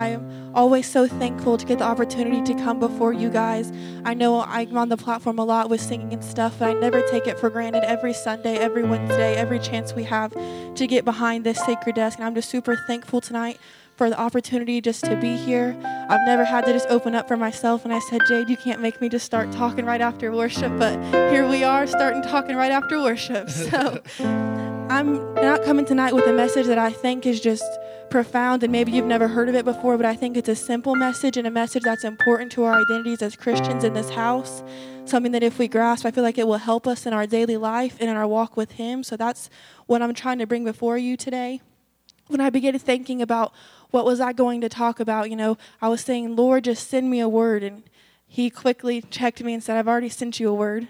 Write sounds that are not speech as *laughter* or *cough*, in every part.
I am always so thankful to get the opportunity to come before you guys. I know I'm on the platform a lot with singing and stuff, but I never take it for granted every Sunday, every Wednesday, every chance we have to get behind this sacred desk. And I'm just super thankful tonight for the opportunity just to be here. I've never had to just open up for myself. And I said, Jade, you can't make me just start talking right after worship, but here we are starting talking right after worship. *laughs* So I'm not coming tonight with a message that I think is just profound and maybe you've never heard of it before, but I think it's a simple message and a message that's important to our identities as Christians in this house. Something that if we grasp, I feel like it will help us in our daily life and in our walk with Him. So that's what I'm trying to bring before you today. When I began thinking about what was I going to talk about, you know, I was saying, Lord, just send me a word. And He quickly checked me and said, I've already sent you a word.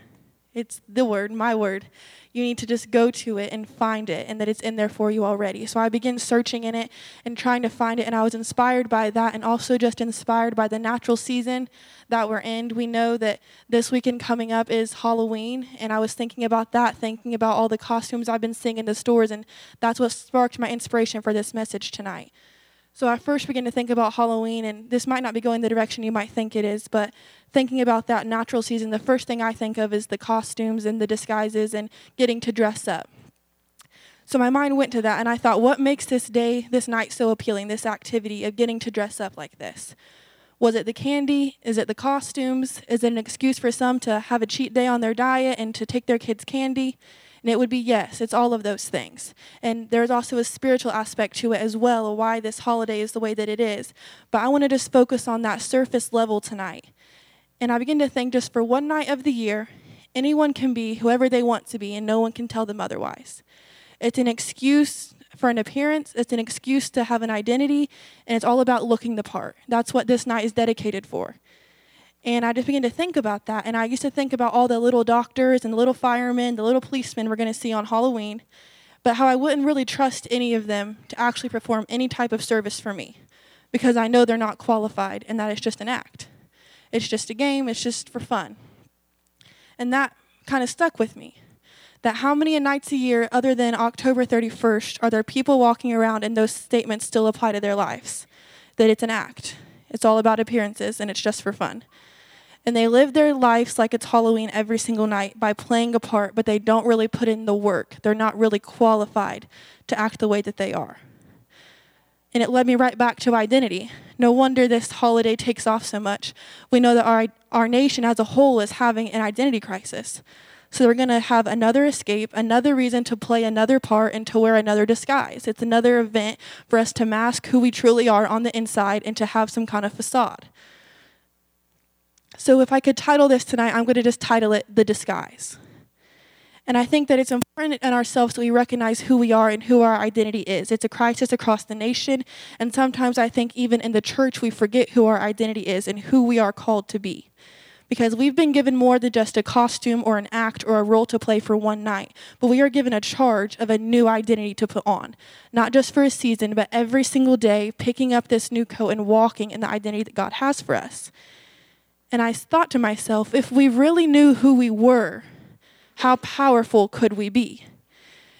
It's the word, my word you need to just go to it and find it and that it's in there for you already. So I began searching in it and trying to find it, and I was inspired by that and also just inspired by the natural season that we're in. We know that this weekend coming up is Halloween, and I was thinking about that, thinking about all the costumes I've been seeing in the stores, and that's what sparked my inspiration for this message tonight. So I first began to think about Halloween, and this might not be going the direction you might think it is, but thinking about that natural season, the first thing I think of is the costumes and the disguises and getting to dress up. So my mind went to that, and I thought, what makes this day, this night so appealing, this activity of getting to dress up like this? Was it the candy? Is it the costumes? Is it an excuse for some to have a cheat day on their diet and to take their kids' candy? And it would be yes, it's all of those things. And there's also a spiritual aspect to it as well, why this holiday is the way that it is. But I want to just focus on that surface level tonight. And I begin to think just for one night of the year, anyone can be whoever they want to be, and no one can tell them otherwise. It's an excuse for an appearance, it's an excuse to have an identity, and it's all about looking the part. That's what this night is dedicated for. And I just began to think about that. And I used to think about all the little doctors and the little firemen, the little policemen we're going to see on Halloween, but how I wouldn't really trust any of them to actually perform any type of service for me because I know they're not qualified and that it's just an act. It's just a game, it's just for fun. And that kind of stuck with me. That how many nights a year, other than October 31st, are there people walking around and those statements still apply to their lives? That it's an act, it's all about appearances, and it's just for fun and they live their lives like it's Halloween every single night by playing a part, but they don't really put in the work. They're not really qualified to act the way that they are. And it led me right back to identity. No wonder this holiday takes off so much. We know that our, our nation as a whole is having an identity crisis. So we're going to have another escape, another reason to play another part and to wear another disguise. It's another event for us to mask who we truly are on the inside and to have some kind of facade. So if I could title this tonight, I'm going to just title it The Disguise. And I think that it's important in ourselves that we recognize who we are and who our identity is. It's a crisis across the nation. And sometimes I think even in the church, we forget who our identity is and who we are called to be. Because we've been given more than just a costume or an act or a role to play for one night, but we are given a charge of a new identity to put on. Not just for a season, but every single day, picking up this new coat and walking in the identity that God has for us. And I thought to myself, if we really knew who we were, how powerful could we be?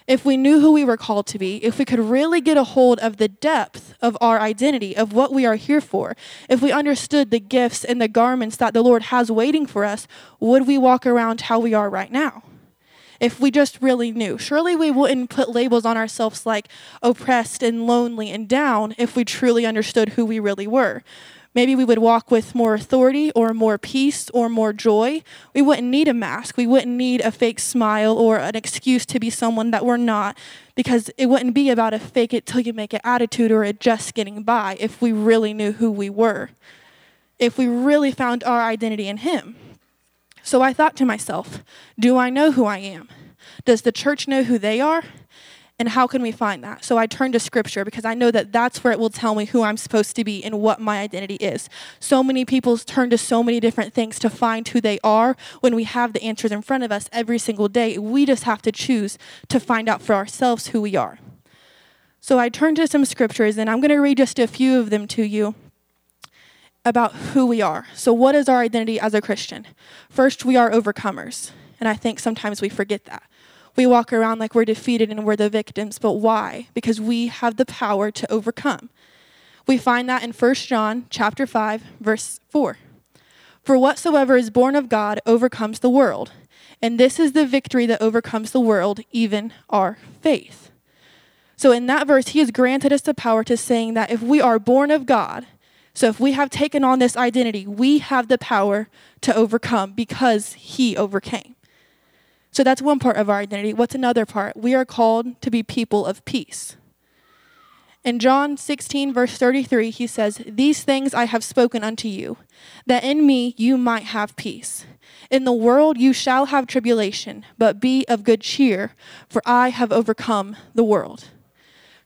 If we knew who we were called to be, if we could really get a hold of the depth of our identity, of what we are here for, if we understood the gifts and the garments that the Lord has waiting for us, would we walk around how we are right now? If we just really knew. Surely we wouldn't put labels on ourselves like oppressed and lonely and down if we truly understood who we really were. Maybe we would walk with more authority or more peace or more joy. We wouldn't need a mask. We wouldn't need a fake smile or an excuse to be someone that we're not because it wouldn't be about a fake it till you make it attitude or a just getting by if we really knew who we were, if we really found our identity in Him. So I thought to myself, do I know who I am? Does the church know who they are? And how can we find that? So I turn to scripture because I know that that's where it will tell me who I'm supposed to be and what my identity is. So many people turn to so many different things to find who they are when we have the answers in front of us every single day. We just have to choose to find out for ourselves who we are. So I turn to some scriptures and I'm going to read just a few of them to you about who we are. So, what is our identity as a Christian? First, we are overcomers. And I think sometimes we forget that. We walk around like we're defeated and we're the victims, but why? Because we have the power to overcome. We find that in 1 John chapter 5 verse 4. For whatsoever is born of God overcomes the world, and this is the victory that overcomes the world, even our faith. So in that verse he has granted us the power to saying that if we are born of God, so if we have taken on this identity, we have the power to overcome because he overcame. So that's one part of our identity. What's another part? We are called to be people of peace. In John 16, verse 33, he says, These things I have spoken unto you, that in me you might have peace. In the world you shall have tribulation, but be of good cheer, for I have overcome the world.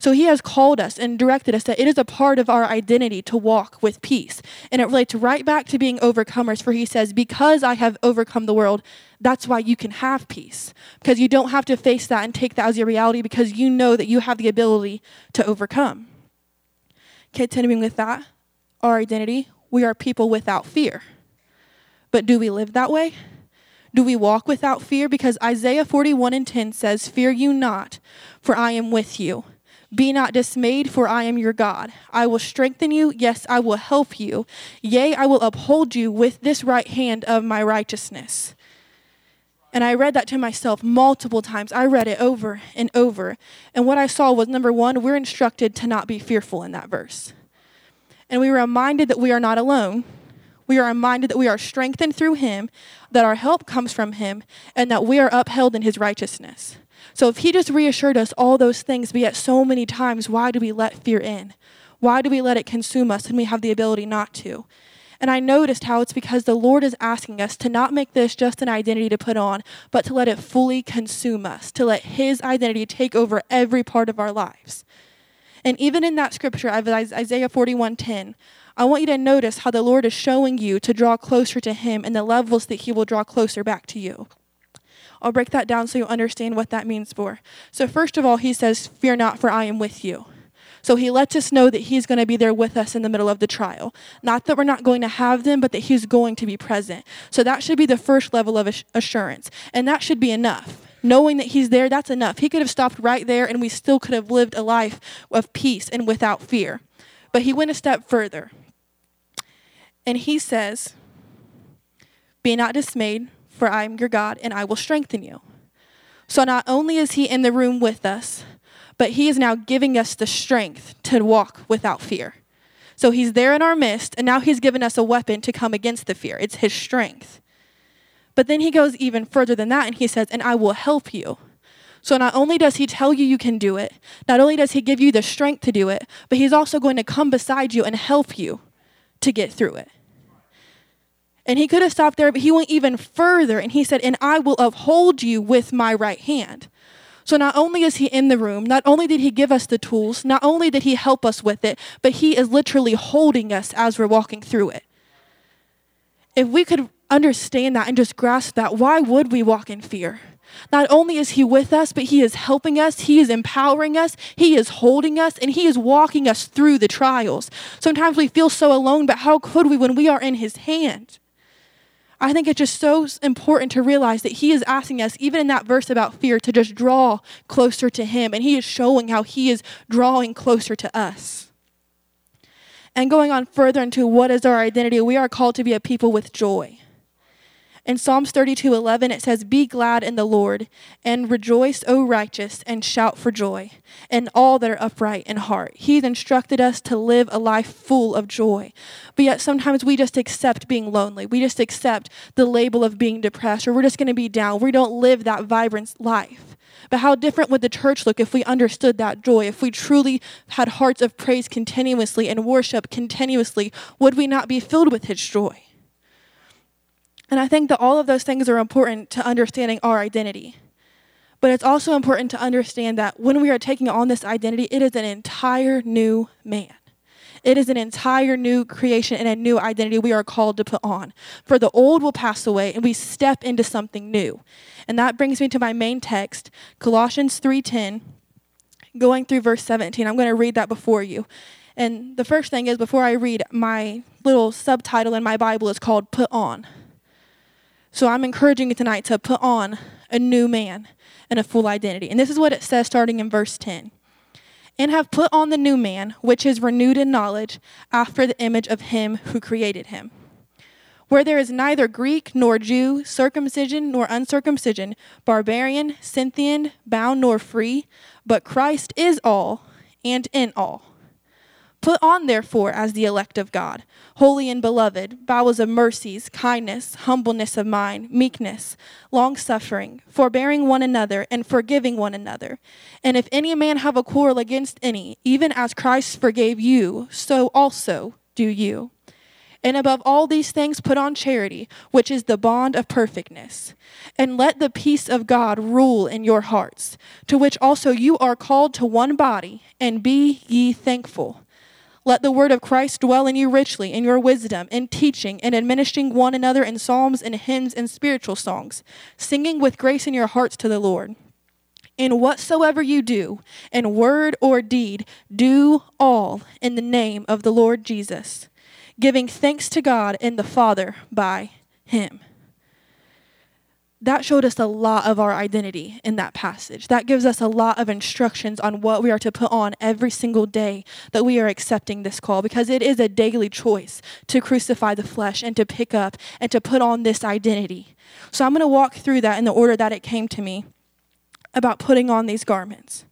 So he has called us and directed us that it is a part of our identity to walk with peace. And it relates right back to being overcomers, for he says, Because I have overcome the world, that's why you can have peace. Because you don't have to face that and take that as your reality because you know that you have the ability to overcome. Continuing with that, our identity, we are people without fear. But do we live that way? Do we walk without fear? Because Isaiah 41 and 10 says, Fear you not, for I am with you. Be not dismayed, for I am your God. I will strengthen you. Yes, I will help you. Yea, I will uphold you with this right hand of my righteousness. And I read that to myself multiple times. I read it over and over. And what I saw was number one, we're instructed to not be fearful in that verse. And we were reminded that we are not alone. We are reminded that we are strengthened through Him, that our help comes from Him, and that we are upheld in His righteousness. So if he just reassured us all those things, but yet so many times, why do we let fear in? Why do we let it consume us and we have the ability not to? And I noticed how it's because the Lord is asking us to not make this just an identity to put on, but to let it fully consume us, to let His identity take over every part of our lives. And even in that scripture Isaiah 41:10, I want you to notice how the Lord is showing you to draw closer to Him and the levels that He will draw closer back to you. I'll break that down so you understand what that means for. So, first of all, he says, Fear not, for I am with you. So he lets us know that he's going to be there with us in the middle of the trial. Not that we're not going to have them, but that he's going to be present. So that should be the first level of assurance. And that should be enough. Knowing that he's there, that's enough. He could have stopped right there and we still could have lived a life of peace and without fear. But he went a step further. And he says, Be not dismayed, for I am your God, and I will strengthen you. So not only is he in the room with us, but he is now giving us the strength to walk without fear. So he's there in our midst, and now he's given us a weapon to come against the fear. It's his strength. But then he goes even further than that, and he says, And I will help you. So not only does he tell you you can do it, not only does he give you the strength to do it, but he's also going to come beside you and help you to get through it. And he could have stopped there, but he went even further and he said, And I will uphold you with my right hand. So not only is he in the room, not only did he give us the tools, not only did he help us with it, but he is literally holding us as we're walking through it. If we could understand that and just grasp that, why would we walk in fear? Not only is he with us, but he is helping us, he is empowering us, he is holding us, and he is walking us through the trials. Sometimes we feel so alone, but how could we when we are in his hand? I think it's just so important to realize that he is asking us, even in that verse about fear, to just draw closer to him. And he is showing how he is drawing closer to us. And going on further into what is our identity, we are called to be a people with joy. In Psalms 32:11 it says, "Be glad in the Lord and rejoice, O righteous, and shout for joy, and all that are upright in heart." He's instructed us to live a life full of joy. But yet sometimes we just accept being lonely. We just accept the label of being depressed or we're just going to be down. We don't live that vibrant life. But how different would the church look if we understood that joy? If we truly had hearts of praise continuously and worship continuously, would we not be filled with his joy? And I think that all of those things are important to understanding our identity. But it's also important to understand that when we are taking on this identity, it is an entire new man. It is an entire new creation and a new identity we are called to put on. For the old will pass away and we step into something new. And that brings me to my main text, Colossians 3:10, going through verse 17. I'm going to read that before you. And the first thing is before I read, my little subtitle in my Bible is called Put On. So I'm encouraging you tonight to put on a new man and a full identity. And this is what it says starting in verse 10. and have put on the new man, which is renewed in knowledge after the image of him who created him. Where there is neither Greek nor Jew, circumcision nor uncircumcision, barbarian, Scythian, bound nor free, but Christ is all and in all. Put on, therefore, as the elect of God, holy and beloved, bowels of mercies, kindness, humbleness of mind, meekness, long suffering, forbearing one another, and forgiving one another. And if any man have a quarrel against any, even as Christ forgave you, so also do you. And above all these things, put on charity, which is the bond of perfectness. And let the peace of God rule in your hearts, to which also you are called to one body, and be ye thankful. Let the word of Christ dwell in you richly, in your wisdom, in teaching, and administering one another in psalms and hymns and spiritual songs, singing with grace in your hearts to the Lord. In whatsoever you do, in word or deed, do all in the name of the Lord Jesus, giving thanks to God and the Father by him that showed us a lot of our identity in that passage. That gives us a lot of instructions on what we are to put on every single day that we are accepting this call because it is a daily choice to crucify the flesh and to pick up and to put on this identity. So I'm going to walk through that in the order that it came to me about putting on these garments.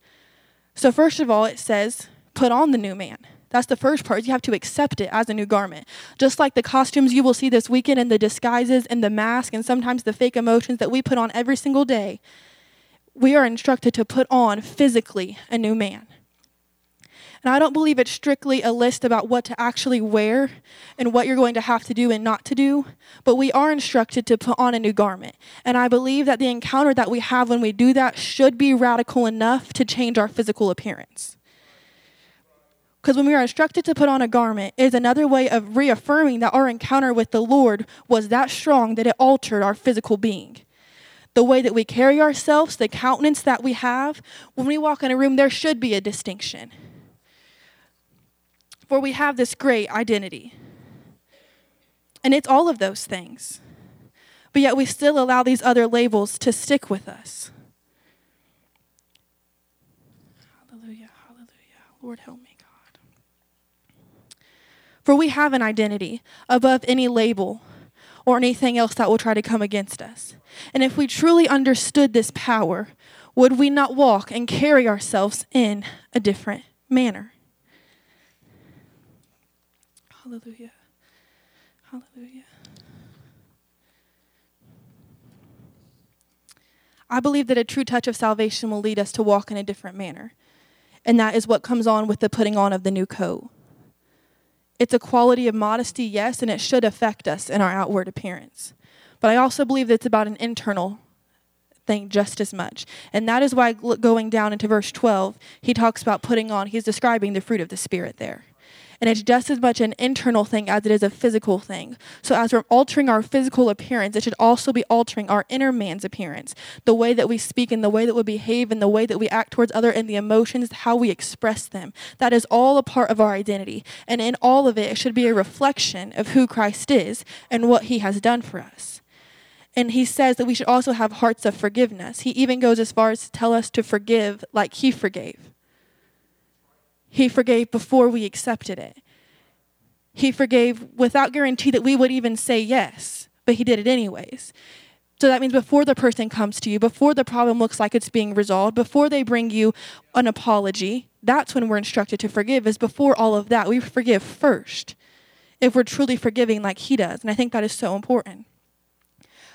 So, first of all, it says, put on the new man. That's the first part. You have to accept it as a new garment. Just like the costumes you will see this weekend and the disguises and the mask and sometimes the fake emotions that we put on every single day, we are instructed to put on physically a new man. And I don't believe it's strictly a list about what to actually wear and what you're going to have to do and not to do, but we are instructed to put on a new garment. And I believe that the encounter that we have when we do that should be radical enough to change our physical appearance. Because when we are instructed to put on a garment is another way of reaffirming that our encounter with the Lord was that strong that it altered our physical being. The way that we carry ourselves, the countenance that we have, when we walk in a room, there should be a distinction. For we have this great identity. And it's all of those things. But yet we still allow these other labels to stick with us. Hallelujah, hallelujah. Lord, help. For we have an identity above any label or anything else that will try to come against us. And if we truly understood this power, would we not walk and carry ourselves in a different manner? Hallelujah. Hallelujah. I believe that a true touch of salvation will lead us to walk in a different manner. And that is what comes on with the putting on of the new coat. It's a quality of modesty, yes, and it should affect us in our outward appearance. But I also believe that it's about an internal thing just as much. And that is why going down into verse 12, he talks about putting on, he's describing the fruit of the Spirit there. And it's just as much an internal thing as it is a physical thing. So, as we're altering our physical appearance, it should also be altering our inner man's appearance. The way that we speak and the way that we behave and the way that we act towards other and the emotions, how we express them. That is all a part of our identity. And in all of it, it should be a reflection of who Christ is and what he has done for us. And he says that we should also have hearts of forgiveness. He even goes as far as to tell us to forgive like he forgave. He forgave before we accepted it. He forgave without guarantee that we would even say yes, but he did it anyways. So that means before the person comes to you, before the problem looks like it's being resolved, before they bring you an apology, that's when we're instructed to forgive, is before all of that. We forgive first if we're truly forgiving like he does. And I think that is so important.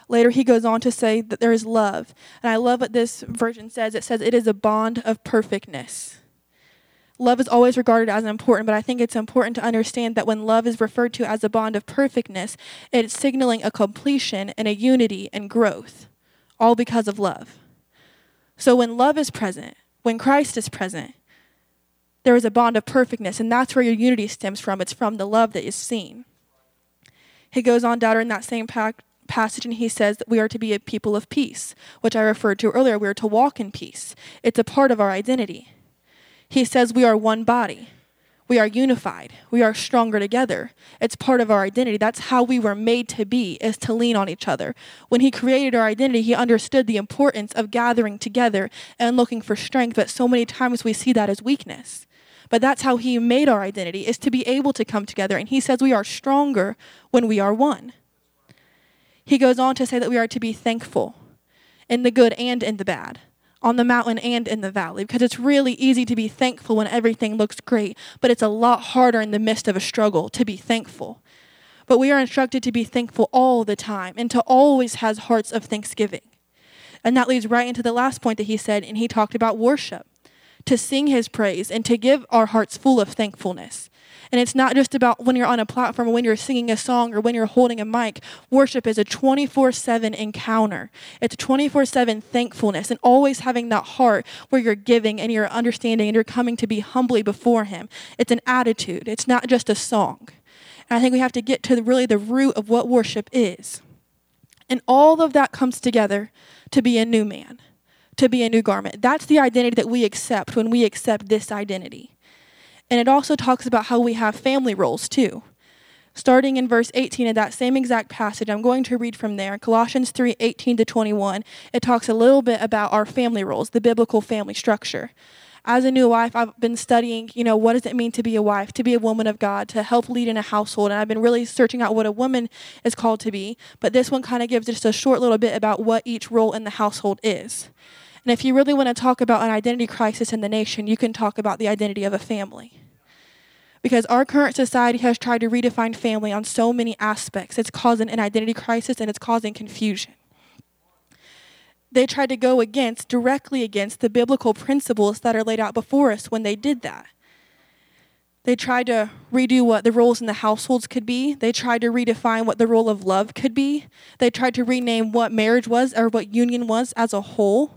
Later, he goes on to say that there is love. And I love what this version says it says, it is a bond of perfectness love is always regarded as important, but I think it's important to understand that when love is referred to as a bond of perfectness, it's signaling a completion and a unity and growth, all because of love. So when love is present, when Christ is present, there is a bond of perfectness, and that's where your unity stems from. It's from the love that is seen. He goes on down in that same passage and he says that we are to be a people of peace, which I referred to earlier. We are to walk in peace, it's a part of our identity. He says we are one body. We are unified. We are stronger together. It's part of our identity. That's how we were made to be, is to lean on each other. When he created our identity, he understood the importance of gathering together and looking for strength, but so many times we see that as weakness. But that's how he made our identity, is to be able to come together. And he says we are stronger when we are one. He goes on to say that we are to be thankful in the good and in the bad on the mountain and in the valley because it's really easy to be thankful when everything looks great, but it's a lot harder in the midst of a struggle to be thankful. But we are instructed to be thankful all the time and to always have hearts of thanksgiving. And that leads right into the last point that he said, and he talked about worship to sing his praise and to give our hearts full of thankfulness. And it's not just about when you're on a platform or when you're singing a song or when you're holding a mic. Worship is a 24 7 encounter. It's 24 7 thankfulness and always having that heart where you're giving and you're understanding and you're coming to be humbly before Him. It's an attitude, it's not just a song. And I think we have to get to the, really the root of what worship is. And all of that comes together to be a new man, to be a new garment. That's the identity that we accept when we accept this identity. And it also talks about how we have family roles too. Starting in verse 18 of that same exact passage, I'm going to read from there. Colossians 3 18 to 21. It talks a little bit about our family roles, the biblical family structure. As a new wife, I've been studying, you know, what does it mean to be a wife, to be a woman of God, to help lead in a household. And I've been really searching out what a woman is called to be. But this one kind of gives just a short little bit about what each role in the household is. And if you really want to talk about an identity crisis in the nation, you can talk about the identity of a family. Because our current society has tried to redefine family on so many aspects. It's causing an identity crisis and it's causing confusion. They tried to go against, directly against, the biblical principles that are laid out before us when they did that. They tried to redo what the roles in the households could be. They tried to redefine what the role of love could be. They tried to rename what marriage was or what union was as a whole.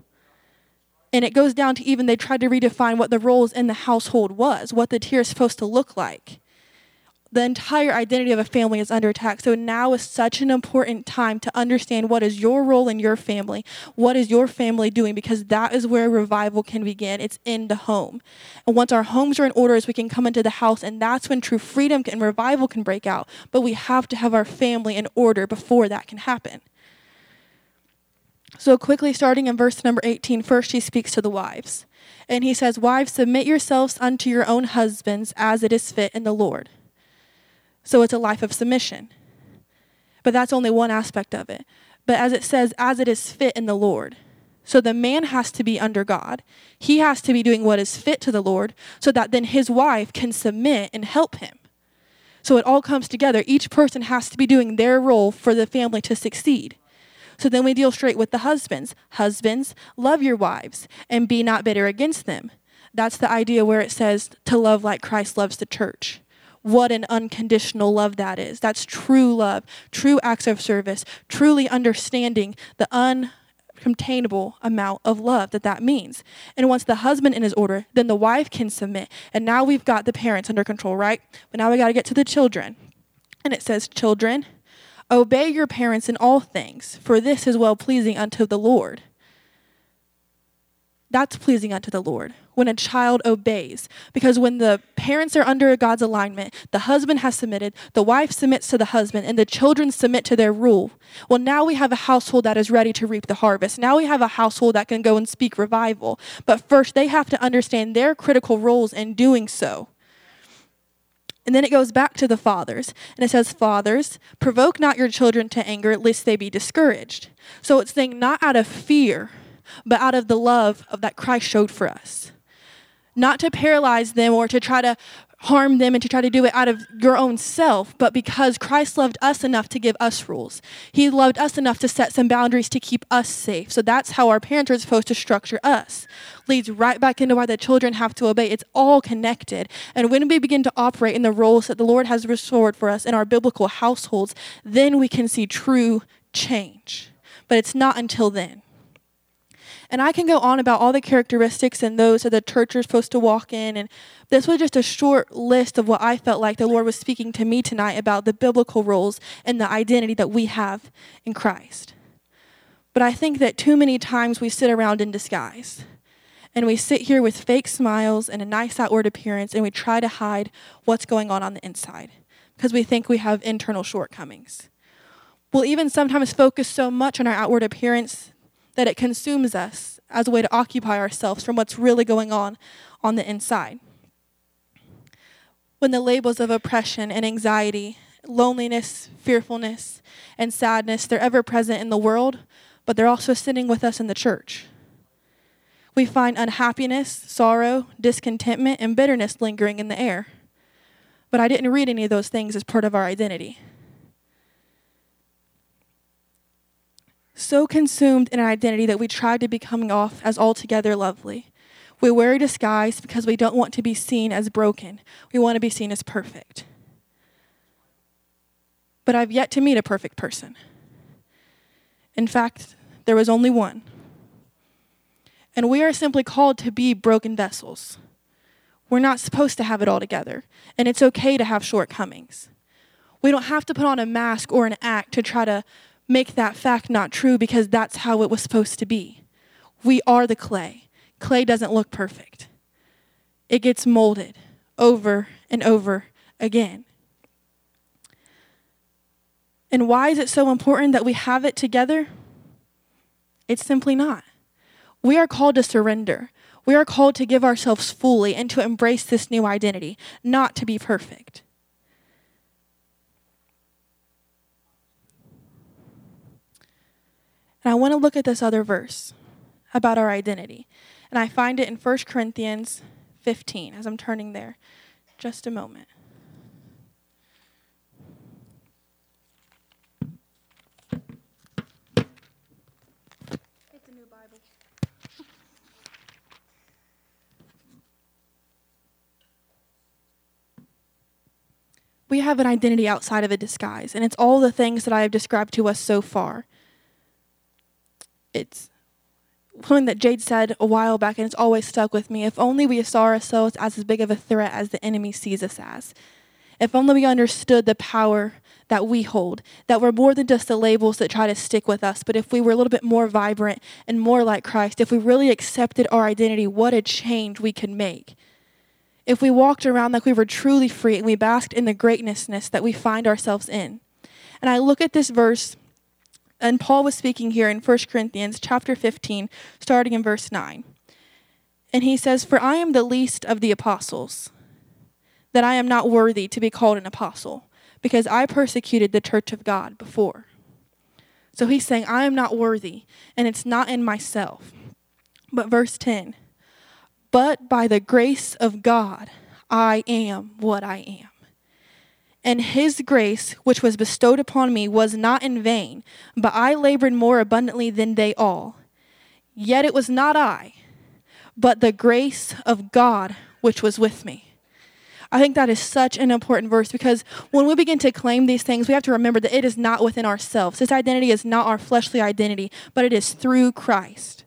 And it goes down to even they tried to redefine what the roles in the household was, what the tier is supposed to look like. The entire identity of a family is under attack. So now is such an important time to understand what is your role in your family. What is your family doing? Because that is where revival can begin. It's in the home. And once our homes are in order, we can come into the house, and that's when true freedom and revival can break out. But we have to have our family in order before that can happen. So, quickly starting in verse number 18, first he speaks to the wives. And he says, Wives, submit yourselves unto your own husbands as it is fit in the Lord. So, it's a life of submission. But that's only one aspect of it. But as it says, as it is fit in the Lord. So the man has to be under God. He has to be doing what is fit to the Lord so that then his wife can submit and help him. So it all comes together. Each person has to be doing their role for the family to succeed. So then we deal straight with the husbands. Husbands, love your wives and be not bitter against them. That's the idea where it says to love like Christ loves the church. What an unconditional love that is. That's true love, true acts of service, truly understanding the uncontainable amount of love that that means. And once the husband in his order, then the wife can submit. And now we've got the parents under control, right? But now we got to get to the children. And it says, Children, Obey your parents in all things, for this is well pleasing unto the Lord. That's pleasing unto the Lord when a child obeys. Because when the parents are under God's alignment, the husband has submitted, the wife submits to the husband, and the children submit to their rule. Well, now we have a household that is ready to reap the harvest. Now we have a household that can go and speak revival. But first, they have to understand their critical roles in doing so. And then it goes back to the fathers. And it says, Fathers, provoke not your children to anger, lest they be discouraged. So it's saying not out of fear, but out of the love of that Christ showed for us. Not to paralyze them or to try to harm them and to try to do it out of your own self, but because Christ loved us enough to give us rules. He loved us enough to set some boundaries to keep us safe. So that's how our parents are supposed to structure us. Leads right back into why the children have to obey. It's all connected. And when we begin to operate in the roles that the Lord has restored for us in our biblical households, then we can see true change. But it's not until then. And I can go on about all the characteristics and those that the church are supposed to walk in. And this was just a short list of what I felt like the Lord was speaking to me tonight about the biblical roles and the identity that we have in Christ. But I think that too many times we sit around in disguise. And we sit here with fake smiles and a nice outward appearance, and we try to hide what's going on on the inside because we think we have internal shortcomings. We'll even sometimes focus so much on our outward appearance that it consumes us as a way to occupy ourselves from what's really going on on the inside. When the labels of oppression and anxiety, loneliness, fearfulness, and sadness, they're ever present in the world, but they're also sitting with us in the church. We find unhappiness, sorrow, discontentment, and bitterness lingering in the air. But I didn't read any of those things as part of our identity. So consumed in our identity that we try to be coming off as altogether lovely. We wear a disguise because we don't want to be seen as broken. We want to be seen as perfect. But I've yet to meet a perfect person. In fact, there was only one. And we are simply called to be broken vessels. We're not supposed to have it all together, and it's okay to have shortcomings. We don't have to put on a mask or an act to try to make that fact not true because that's how it was supposed to be. We are the clay. Clay doesn't look perfect, it gets molded over and over again. And why is it so important that we have it together? It's simply not. We are called to surrender. We are called to give ourselves fully and to embrace this new identity, not to be perfect. And I want to look at this other verse about our identity. And I find it in 1 Corinthians 15 as I'm turning there. Just a moment. we have an identity outside of a disguise, and it's all the things that I have described to us so far. It's something that Jade said a while back, and it's always stuck with me. If only we saw ourselves as as big of a threat as the enemy sees us as. If only we understood the power that we hold, that we're more than just the labels that try to stick with us, but if we were a little bit more vibrant and more like Christ, if we really accepted our identity, what a change we could make if we walked around like we were truly free and we basked in the greatnessness that we find ourselves in. And I look at this verse, and Paul was speaking here in 1 Corinthians chapter 15, starting in verse 9. And he says, For I am the least of the apostles, that I am not worthy to be called an apostle, because I persecuted the church of God before. So he's saying, I am not worthy, and it's not in myself. But verse 10 but by the grace of God, I am what I am. And his grace, which was bestowed upon me, was not in vain, but I labored more abundantly than they all. Yet it was not I, but the grace of God which was with me. I think that is such an important verse because when we begin to claim these things, we have to remember that it is not within ourselves. This identity is not our fleshly identity, but it is through Christ.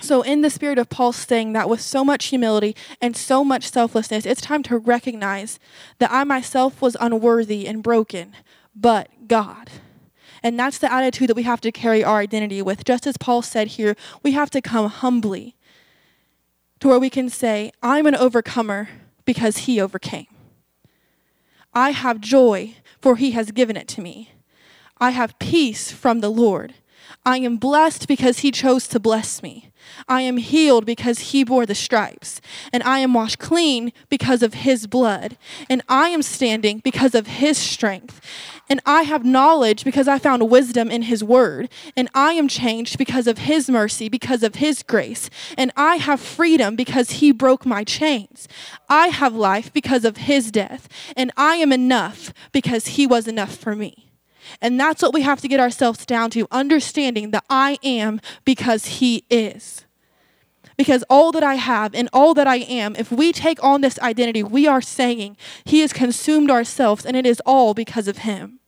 So, in the spirit of Paul saying that with so much humility and so much selflessness, it's time to recognize that I myself was unworthy and broken, but God. And that's the attitude that we have to carry our identity with. Just as Paul said here, we have to come humbly to where we can say, I'm an overcomer because he overcame. I have joy, for he has given it to me. I have peace from the Lord. I am blessed because he chose to bless me. I am healed because he bore the stripes, and I am washed clean because of his blood, and I am standing because of his strength. And I have knowledge because I found wisdom in his word, and I am changed because of his mercy, because of his grace, and I have freedom because he broke my chains. I have life because of his death, and I am enough because he was enough for me. And that's what we have to get ourselves down to understanding that I am because He is. Because all that I have and all that I am, if we take on this identity, we are saying He has consumed ourselves and it is all because of Him.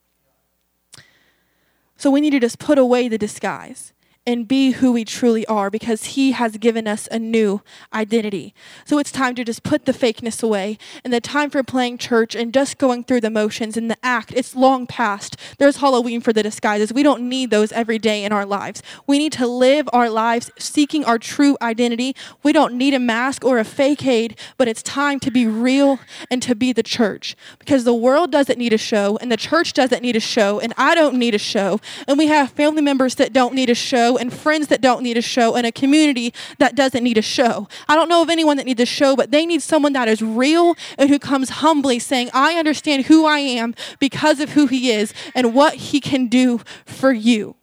So we need to just put away the disguise and be who we truly are because He has given us a new identity. So it's time to just put the fakeness away and the time for playing church and just going through the motions and the act. It's long past. There's Halloween for the disguises. We don't need those every day in our lives. We need to live our lives seeking our true identity. We don't need a mask or a fake aid, but it's time to be real and to be the church because the world doesn't need a show and the church doesn't need a show and I don't need a show. And we have family members that don't need a show and friends that don't need a show and a community that doesn't need a show. I don't know of anyone that needs a show, but they need someone that is real and who comes humbly saying, I understand who I am because of who he is and what he can do for you.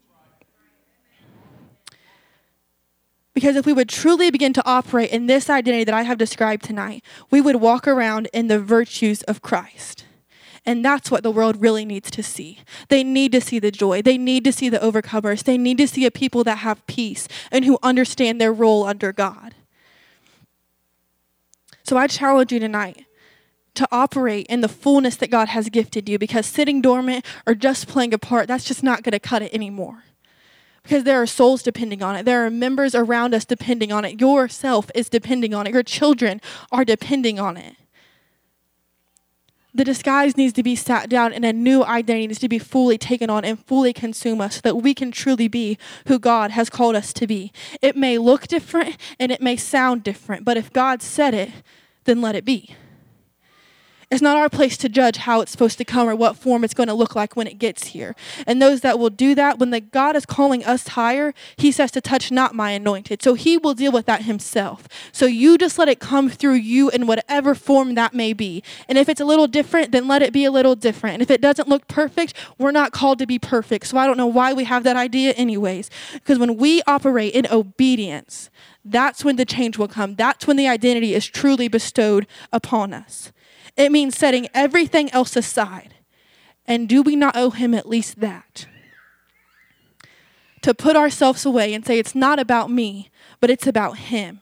Because if we would truly begin to operate in this identity that I have described tonight, we would walk around in the virtues of Christ. And that's what the world really needs to see. They need to see the joy. They need to see the overcomers. They need to see a people that have peace and who understand their role under God. So I challenge you tonight to operate in the fullness that God has gifted you because sitting dormant or just playing a part, that's just not going to cut it anymore. Because there are souls depending on it. There are members around us depending on it. Yourself is depending on it. Your children are depending on it the disguise needs to be sat down and a new identity needs to be fully taken on and fully consume us so that we can truly be who God has called us to be. It may look different and it may sound different, but if God said it, then let it be. It's not our place to judge how it's supposed to come or what form it's going to look like when it gets here. And those that will do that, when the God is calling us higher, He says to touch not my anointed. So He will deal with that Himself. So you just let it come through you in whatever form that may be. And if it's a little different, then let it be a little different. And if it doesn't look perfect, we're not called to be perfect. So I don't know why we have that idea, anyways. Because when we operate in obedience, that's when the change will come. That's when the identity is truly bestowed upon us. It means setting everything else aside. And do we not owe him at least that? To put ourselves away and say, it's not about me, but it's about him.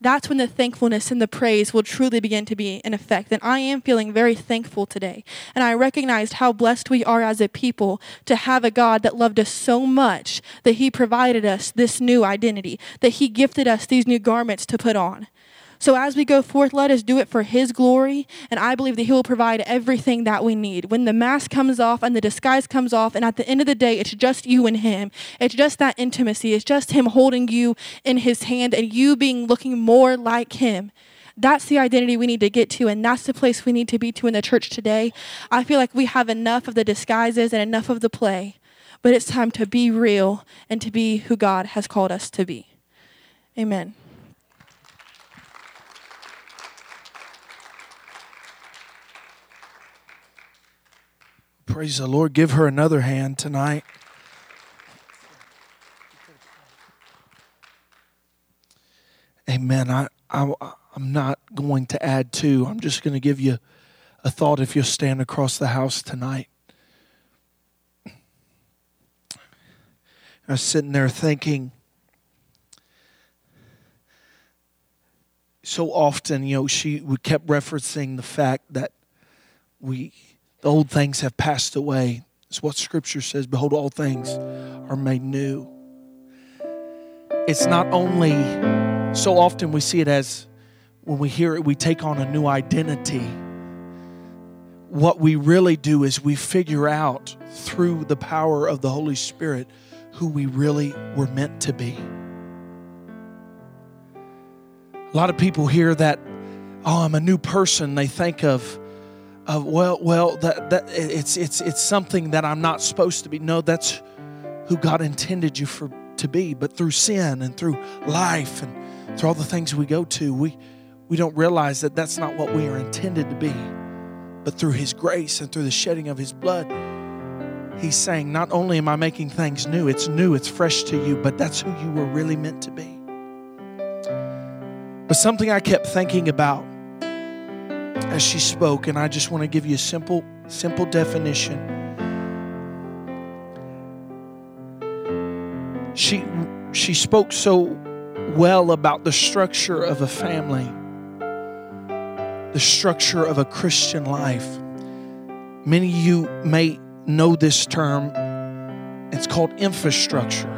That's when the thankfulness and the praise will truly begin to be in effect. And I am feeling very thankful today. And I recognized how blessed we are as a people to have a God that loved us so much that He provided us this new identity, that He gifted us these new garments to put on. So as we go forth, let us do it for His glory. And I believe that He will provide everything that we need. When the mask comes off and the disguise comes off, and at the end of the day, it's just you and Him. It's just that intimacy. It's just Him holding you in His hand and you being looking more like Him. That's the identity we need to get to, and that's the place we need to be to in the church today. I feel like we have enough of the disguises and enough of the play, but it's time to be real and to be who God has called us to be. Amen. Praise the Lord. Give her another hand tonight. Amen. I, I, I'm not going to add to. I'm just going to give you a thought if you'll stand across the house tonight. I was sitting there thinking, so often, you know, she we kept referencing the fact that we the old things have passed away. It's what Scripture says. Behold, all things are made new. It's not only, so often we see it as when we hear it, we take on a new identity. What we really do is we figure out through the power of the Holy Spirit who we really were meant to be. A lot of people hear that, oh, I'm a new person. They think of, of well well that, that it's it's it's something that I'm not supposed to be. No, that's who God intended you for to be. But through sin and through life and through all the things we go to, we we don't realize that that's not what we are intended to be. But through His grace and through the shedding of His blood, He's saying, not only am I making things new, it's new, it's fresh to you, but that's who you were really meant to be. But something I kept thinking about as she spoke, and I just want to give you a simple, simple definition. She she spoke so well about the structure of a family, the structure of a Christian life. Many of you may know this term. It's called infrastructure.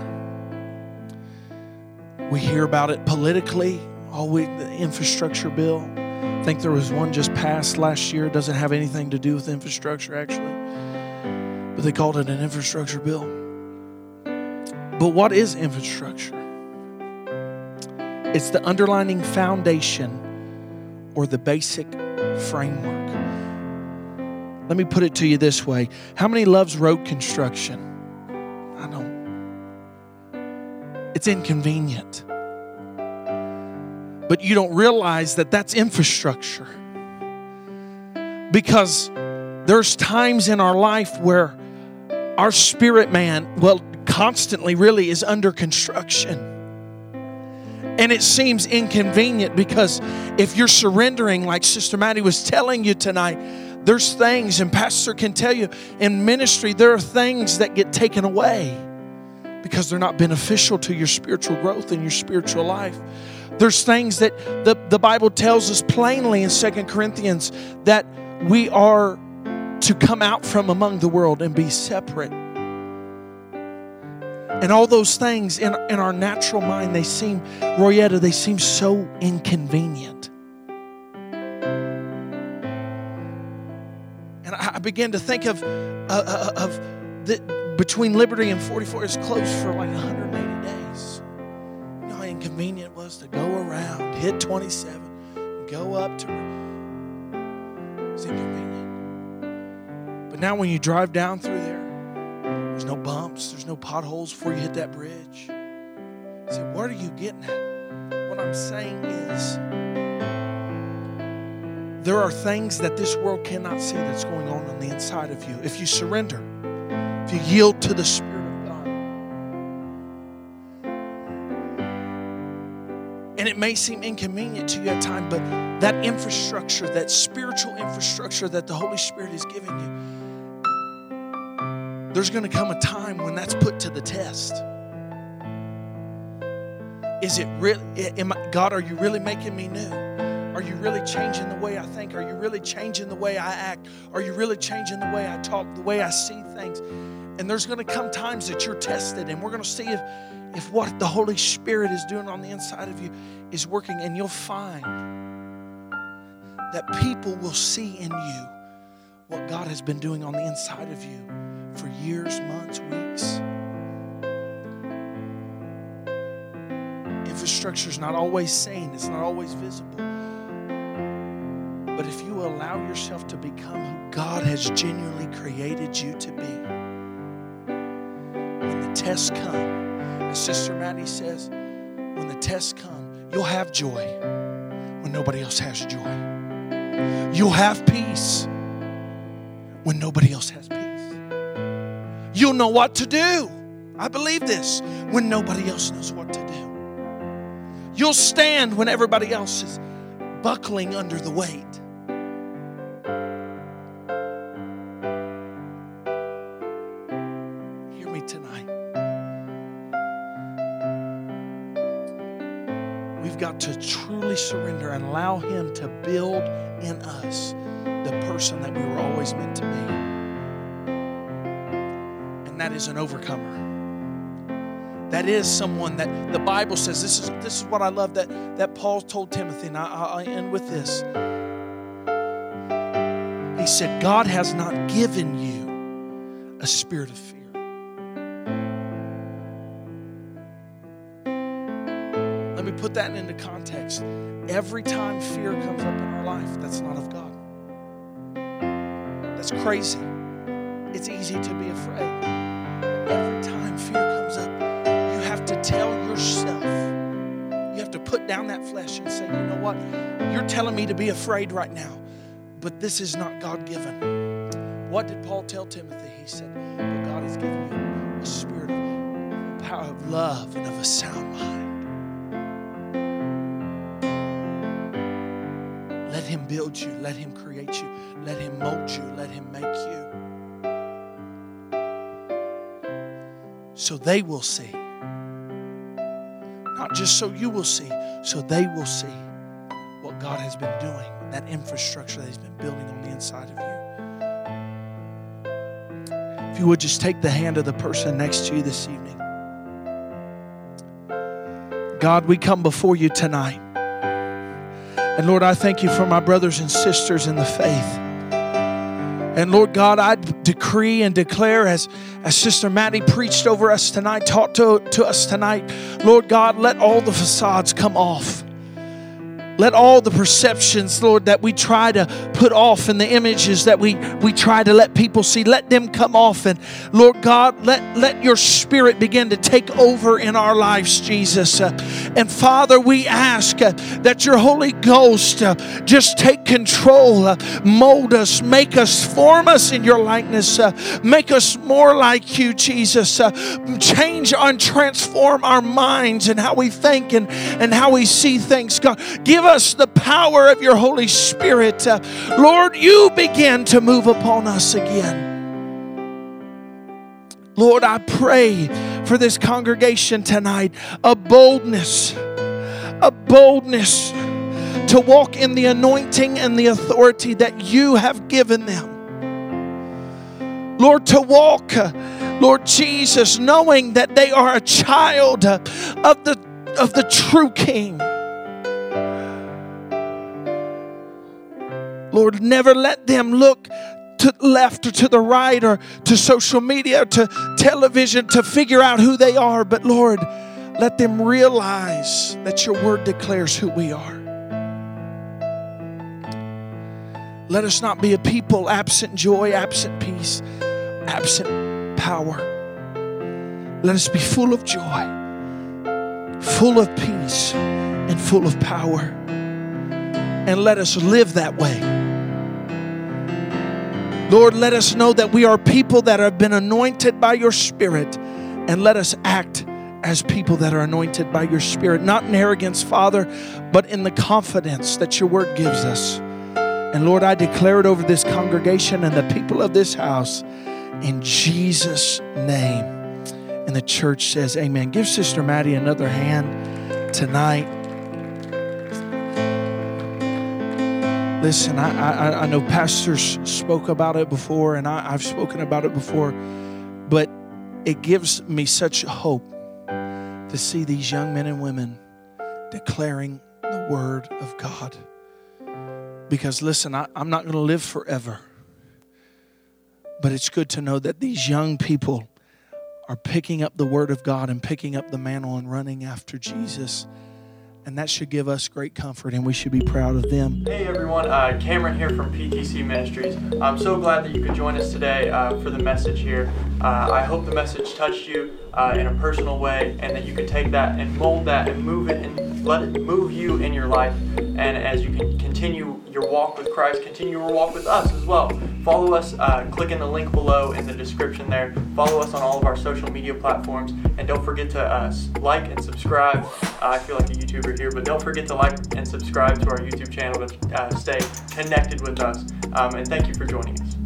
We hear about it politically, all week, the infrastructure bill. I think there was one just passed last year. It doesn't have anything to do with infrastructure, actually. But they called it an infrastructure bill. But what is infrastructure? It's the underlining foundation or the basic framework. Let me put it to you this way. How many loves road construction? I don't. It's inconvenient. But you don't realize that that's infrastructure. Because there's times in our life where our spirit man, well, constantly really is under construction. And it seems inconvenient because if you're surrendering, like Sister Maddie was telling you tonight, there's things, and Pastor can tell you in ministry, there are things that get taken away because they're not beneficial to your spiritual growth and your spiritual life. There's things that the, the Bible tells us plainly in Second Corinthians that we are to come out from among the world and be separate. And all those things in, in our natural mind, they seem, Royetta, they seem so inconvenient. And I, I began to think of, uh, uh, of the, between Liberty and 44, is closed for like 180 hit 27, go up to. It's inconvenient. But now when you drive down through there, there's no bumps, there's no potholes before you hit that bridge. You say, what are you getting at? What I'm saying is, there are things that this world cannot see that's going on on the inside of you. If you surrender, if you yield to the Spirit may seem inconvenient to you at times, but that infrastructure, that spiritual infrastructure that the Holy Spirit is giving you, there's going to come a time when that's put to the test. Is it really, am I, God, are you really making me new? Are you really changing the way I think? Are you really changing the way I act? Are you really changing the way I talk, the way I see things? And there's going to come times that you're tested, and we're going to see if, if what the Holy Spirit is doing on the inside of you is working, and you'll find that people will see in you what God has been doing on the inside of you for years, months, weeks. Infrastructure is not always seen, it's not always visible. But if you allow yourself to become who God has genuinely created you to be, when the tests come, as Sister Maddie says, when the tests come, you'll have joy when nobody else has joy. You'll have peace when nobody else has peace. You'll know what to do. I believe this when nobody else knows what to do. You'll stand when everybody else is buckling under the weight. To truly surrender and allow Him to build in us the person that we were always meant to be. And that is an overcomer. That is someone that the Bible says. This is this is what I love that that Paul told Timothy. And I, I'll end with this. He said, God has not given you a spirit of fear. Put that into context. Every time fear comes up in our life, that's not of God. That's crazy. It's easy to be afraid. But Every time fear comes up, you have to tell yourself, you have to put down that flesh and say, you know what? You're telling me to be afraid right now, but this is not God given. What did Paul tell Timothy? He said, but God has given you a spirit of power of love and of a sound mind. Build you, let Him create you, let Him mold you, let Him make you. So they will see. Not just so you will see, so they will see what God has been doing, that infrastructure that He's been building on the inside of you. If you would just take the hand of the person next to you this evening. God we come before you tonight. And Lord, I thank you for my brothers and sisters in the faith. And Lord God, I decree and declare as, as Sister Maddie preached over us tonight, talked to, to us tonight, Lord God, let all the facades come off. Let all the perceptions, Lord, that we try to put off and the images that we, we try to let people see, let them come off. And Lord God, let, let your spirit begin to take over in our lives, Jesus. Uh, and Father, we ask uh, that your Holy Ghost uh, just take control, mold us, make us, form us in your likeness, make us more like you, Jesus. Change and transform our minds and how we think and, and how we see things. God, give us the power of your Holy Spirit. Uh, Lord, you begin to move upon us again. Lord, I pray for this congregation tonight a boldness, a boldness to walk in the anointing and the authority that you have given them. Lord, to walk, uh, Lord Jesus, knowing that they are a child uh, of the, of the true King. Lord, never let them look to the left or to the right or to social media or to television to figure out who they are. But Lord, let them realize that your word declares who we are. Let us not be a people absent joy, absent peace, absent power. Let us be full of joy, full of peace, and full of power. And let us live that way. Lord, let us know that we are people that have been anointed by your Spirit, and let us act as people that are anointed by your Spirit, not in arrogance, Father, but in the confidence that your word gives us. And Lord, I declare it over this congregation and the people of this house in Jesus' name. And the church says, Amen. Give Sister Maddie another hand tonight. Listen, I, I, I know pastors spoke about it before, and I, I've spoken about it before, but it gives me such hope to see these young men and women declaring the word of God. Because listen, I, I'm not going to live forever. But it's good to know that these young people are picking up the word of God and picking up the mantle and running after Jesus. And that should give us great comfort, and we should be proud of them. Hey everyone, uh, Cameron here from PTC Ministries. I'm so glad that you could join us today uh, for the message here. Uh, I hope the message touched you uh, in a personal way and that you can take that and mold that and move it and let it move you in your life. And as you can continue your walk with Christ, continue your walk with us as well. Follow us, uh, click in the link below in the description there. Follow us on all of our social media platforms. And don't forget to uh, like and subscribe. I feel like a YouTuber here, but don't forget to like and subscribe to our YouTube channel to stay connected with us. Um, and thank you for joining us.